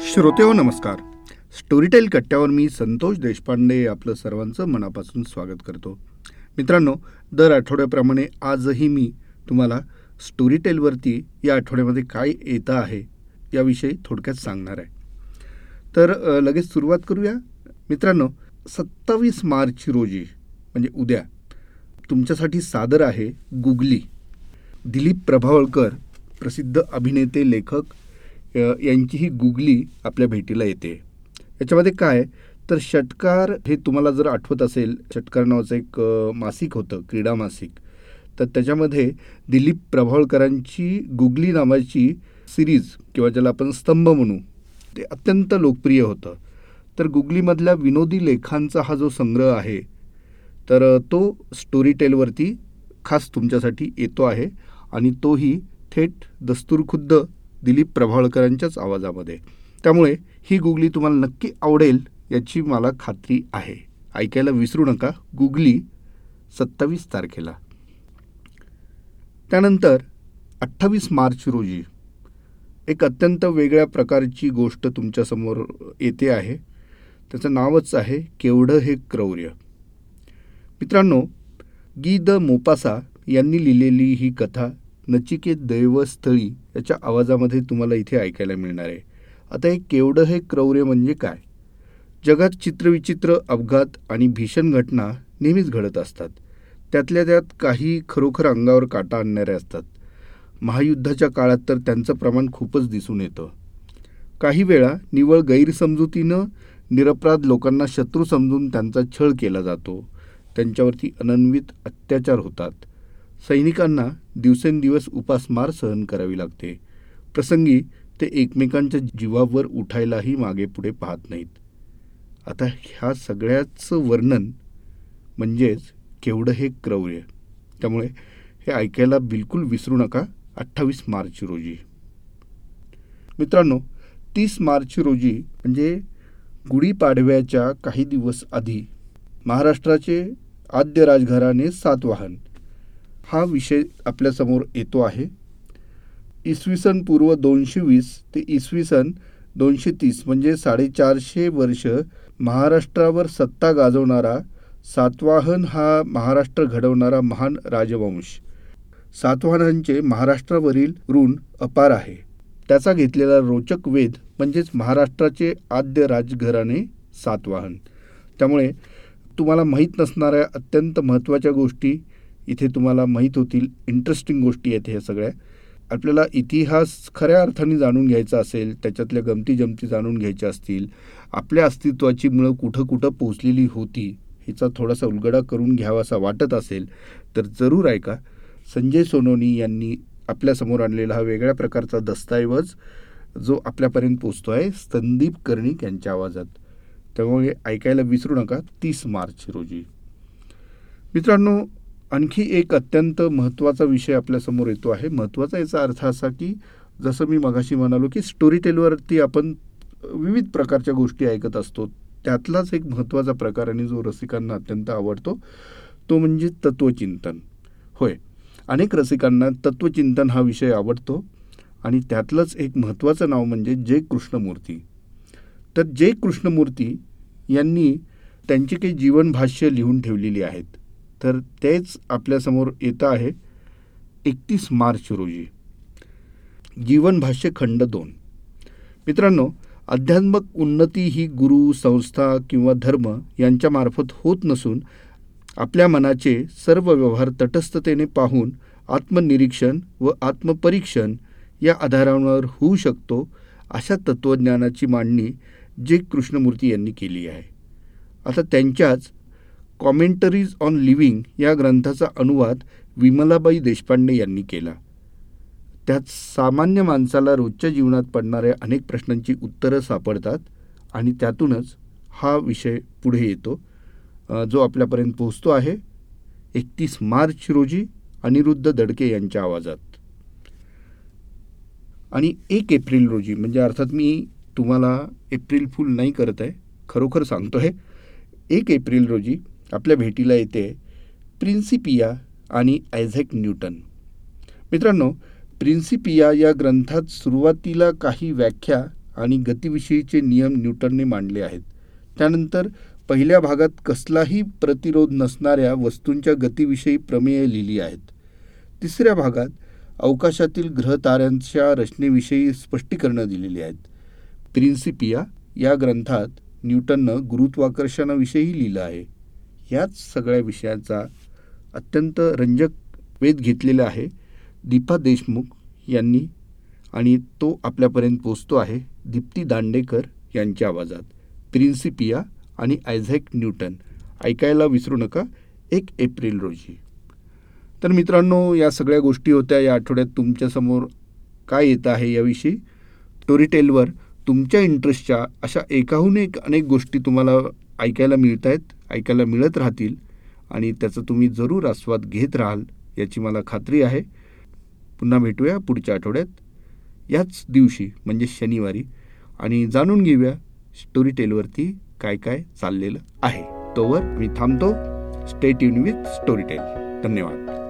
श्रोतेहो नमस्कार. स्टोरीटेल कट्ट्यावर मी संतोष देशपांडे आपलं सर्वांचं मनापासून स्वागत करतो. मित्रांनो दर आठवड्याप्रमाणे आजही मी तुम्हाला स्टोरीटेलवरती या आठवड्यामध्ये काय येतं आहे याविषयी थोडक्यात सांगणार आहे. तर लगेच सुरुवात करूया. मित्रांनो सत्तावीस मार्च रोजी म्हणजे उद्या तुमच्यासाठी सादर आहे गुगली. दिलीप प्रभावळकर प्रसिद्ध अभिनेते लेखक यांचीही यांची ही गुगली आपल्या भेटीला येते. याच्यामध्ये काय? तर षटकार हे तुम्हाला जर आठवत असेल षटकार नावाचं एक मासिक होतं क्रीडा मासिक. तर त्याच्यामध्ये दिलीप प्रभावळकरांची गुगली नावाची सिरीज किंवा ज्याला आपण स्तंभ म्हणू ते अत्यंत लोकप्रिय होतं. तर गुगलीमधल्या विनोदी लेखांचा हा जो संग्रह आहे तर तो स्टोरी टेलवरती खास तुमच्यासाठी येतो आहे आणि तोही थेट दस्तूरखुद्द दिलीप प्रभावळकरांच्याच आवाजामध्ये. त्यामुळे ही गुगली तुम्हाला नक्की आवडेल याची मला खात्री आहे. ऐकायला विसरू नका गुगली सत्तावीस तारखेला. त्यानंतर अठ्ठावीस मार्च रोजी एक अत्यंत वेगळ्या प्रकारची गोष्ट तुमच्यासमोर येते आहे. त्याचं नावच आहे केवढं हे क्रौर्य. मित्रांनो गी द मोपासा यांनी लिहिलेली ही कथा नचिकेत दैवस्थळी याच्या आवाजामध्ये तुम्हाला इथे ऐकायला मिळणार आहे. आता हे केवढं हे क्रौर्य म्हणजे काय? जगात चित्रविचित्र अपघात आणि भीषण घटना नेहमीच घडत असतात. त्यातल्या त्यात काही खरोखर अंगावर काटा आणणाऱ्या असतात. महायुद्धाच्या काळात तर त्यांचं प्रमाण खूपच दिसून येतं. काही वेळा निवळ गैरसमजुतीनं निरपराध लोकांना शत्रू समजून त्यांचा छळ केला जातो. त्यांच्यावरती अनन्वित अत्याचार होतात. सैनिकांना दिवसेंदिवस उपासमार सहन करावी लागते. प्रसंगी ते एकमेकांच्या जीवावर उठायलाही मागे पुढे पाहत नाहीत. आता ह्या सगळ्याचं वर्णन म्हणजेच केवढं हे क्रौर्य. त्यामुळे हे ऐकायला बिलकुल विसरू नका अठ्ठावीस मार्च रोजी. मित्रांनो तीस मार्च रोजी म्हणजे गुढीपाडव्याच्या काही दिवस आधी महाराष्ट्राचे आद्य राजघराणे सातवाहन हा विषय आपल्यासमोर येतो आहे. इसवी सन पूर्व दोनशे वीस ते इसवी सन दोनशे तीस म्हणजे साडेचारशे वर्ष महाराष्ट्रावर सत्ता गाजवणारा सातवाहन हा महाराष्ट्र घडवणारा महान राजवंश. सातवाहनांचे महाराष्ट्रावरील ऋण अपार आहे. त्याचा घेतलेला रोचक वेध म्हणजेच महाराष्ट्राचे आद्य राजघराणे सातवाहन. त्यामुळे तुम्हाला माहीत नसणाऱ्या अत्यंत महत्त्वाच्या गोष्टी इथे तुम्हाला माहीत होतील इंटरेस्टिंग गोष्टी आहेत ह्या सगळ्या. आपल्याला इतिहास खऱ्या अर्थाने जाणून घ्यायचा असेल त्याच्यातल्या गमती जमती जाणून घ्यायच्या असतील आपल्या अस्तित्वाची मुळं कुठं कुठं पोचलेली होती हिचा थोडासा उलगडा करून घ्यावासा वाटत असेल तर जरूर ऐका. संजय सोनोनी यांनी आपल्यासमोर आणलेला हा वेगळ्या प्रकारचा दस्तऐवज जो आपल्यापर्यंत पोचतो आहे संदीप कर्णिक यांच्या आवाजात. त्यामुळे ऐकायला विसरू नका तीस मार्च रोजी. मित्रांनो आणखी एक अत्यंत महत्त्वाचा विषय आपल्यासमोर येतो आहे. महत्त्वाचा याचा अर्थ असा की जसं मी मगाशी म्हणालो की स्टोरी टेलवरती आपण विविध प्रकारच्या गोष्टी ऐकत असतो. त्यातलाच एक महत्त्वाचा प्रकार आणि जो रसिकांना अत्यंत आवडतो तो म्हणजे तत्त्वचिंतन. होय. अनेक रसिकांना तत्त्वचिंतन हा विषय आवडतो आणि त्यातलंच एक महत्त्वाचं नाव म्हणजे जय कृष्णमूर्ती. तर जय कृष्णमूर्ती यांनी त्यांची काही जीवनभाष्य लिहून ठेवलेली आहेत. तर तेच आपल्यासमोर येतं आहे. एकतीस मार्च रोजी. जीवनभाष्य खंड दोन. मित्रांनो अध्यात्मक उन्नती ही गुरु संस्था किंवा धर्म यांच्यामार्फत होत नसून आपल्या मनाचे सर्व व्यवहार तटस्थतेने पाहून आत्मनिरीक्षण व आत्मपरीक्षण या आधारावर होऊ शकतो अशा तत्त्वज्ञानाची मांडणी जे कृष्णमूर्ती यांनी केली आहे. आता त्यांच्याच कॉमेंटरीज ऑन लिव्हिंग या ग्रंथाचा अनुवाद विमलाबाई देशपांडे यांनी केला. त्यात सामान्य माणसाला रोजच्या जीवनात पडणाऱ्या अनेक प्रश्नांची उत्तरं सापडतात आणि त्यातूनच हा विषय पुढे येतो. जो आपल्यापर्यंत पोहोचतो आहे. एकतीस मार्च रोजी अनिरुद्ध दडके यांच्या आवाजात. आणि एक एप्रिल रोजी म्हणजे अर्थात मी तुम्हाला एप्रिल फुल नाही करत आहे खरोखर सांगतो आहे एक एप्रिल रोजी आपल्या भेटीला येते प्रिन्सिपिया आणि आयझॅक न्यूटन. मित्रांनो प्रिन्सिपिया या ग्रंथात सुरुवातीला काही व्याख्या आणि गतीविषयीचे नियम न्यूटनने मांडले आहेत. त्यानंतर पहिल्या भागात कसलाही प्रतिरोध नसणाऱ्या वस्तूंच्या गतीविषयी प्रमेय लिहिली आहेत. तिसऱ्या भागात अवकाशातील ग्रहताऱ्यांच्या रचनेविषयी स्पष्टीकरणं दिलेली आहेत. प्रिन्सिपिया या ग्रंथात न्यूटननं गुरुत्वाकर्षणाविषयी लिहिलं आहे. याच सगळ्या विषयाचा अत्यंत रंजक वेध घेतलेला आहे. दीपा देशमुख यांनी आणि तो आपल्यापर्यंत पोचतो आहे दीप्ती दांडेकर यांच्या आवाजात. प्रिन्सिपिया आणि आयझॅक न्यूटन. ऐकायला विसरू नका एक एप्रिल रोजी. तर मित्रांनो या सगळ्या गोष्टी होत्या. या आठवड्यात तुमच्यासमोर काय येत आहे याविषयी? टोरीटेलवर तुमच्या इंटरेस्टच्या अशा एकाहून एक अनेक गोष्टी तुम्हाला ऐकायला मिळत आहेत ऐकायला मिळत राहतील आणि त्याचा तुम्ही जरूर आस्वाद घेत राहाल याची मला खात्री आहे. पुन्हा भेटूया पुढच्या आठवड्यात. याच दिवशी म्हणजे शनिवारी आणि जाणून घेऊया स्टोरी टेलवरती काय काय चाललेलं आहे. तोवर मी थांबतो. Stay tune with Storytel धन्यवाद.